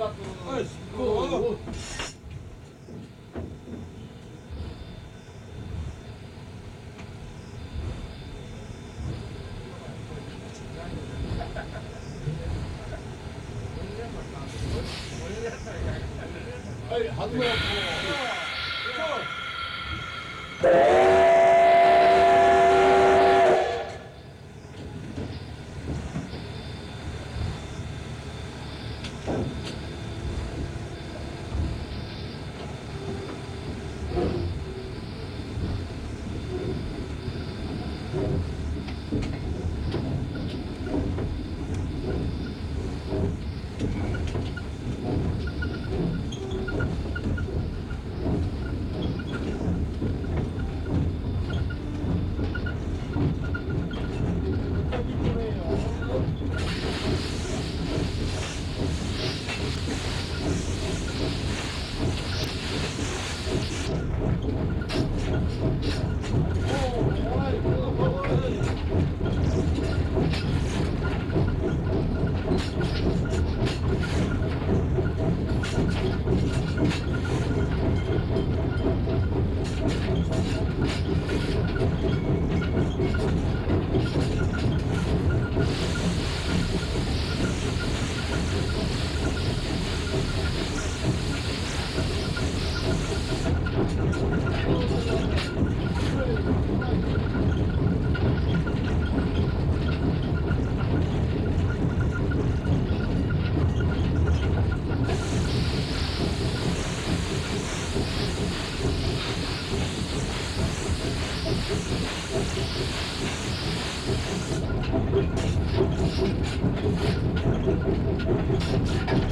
はい、弾むよ。Thank Thank you.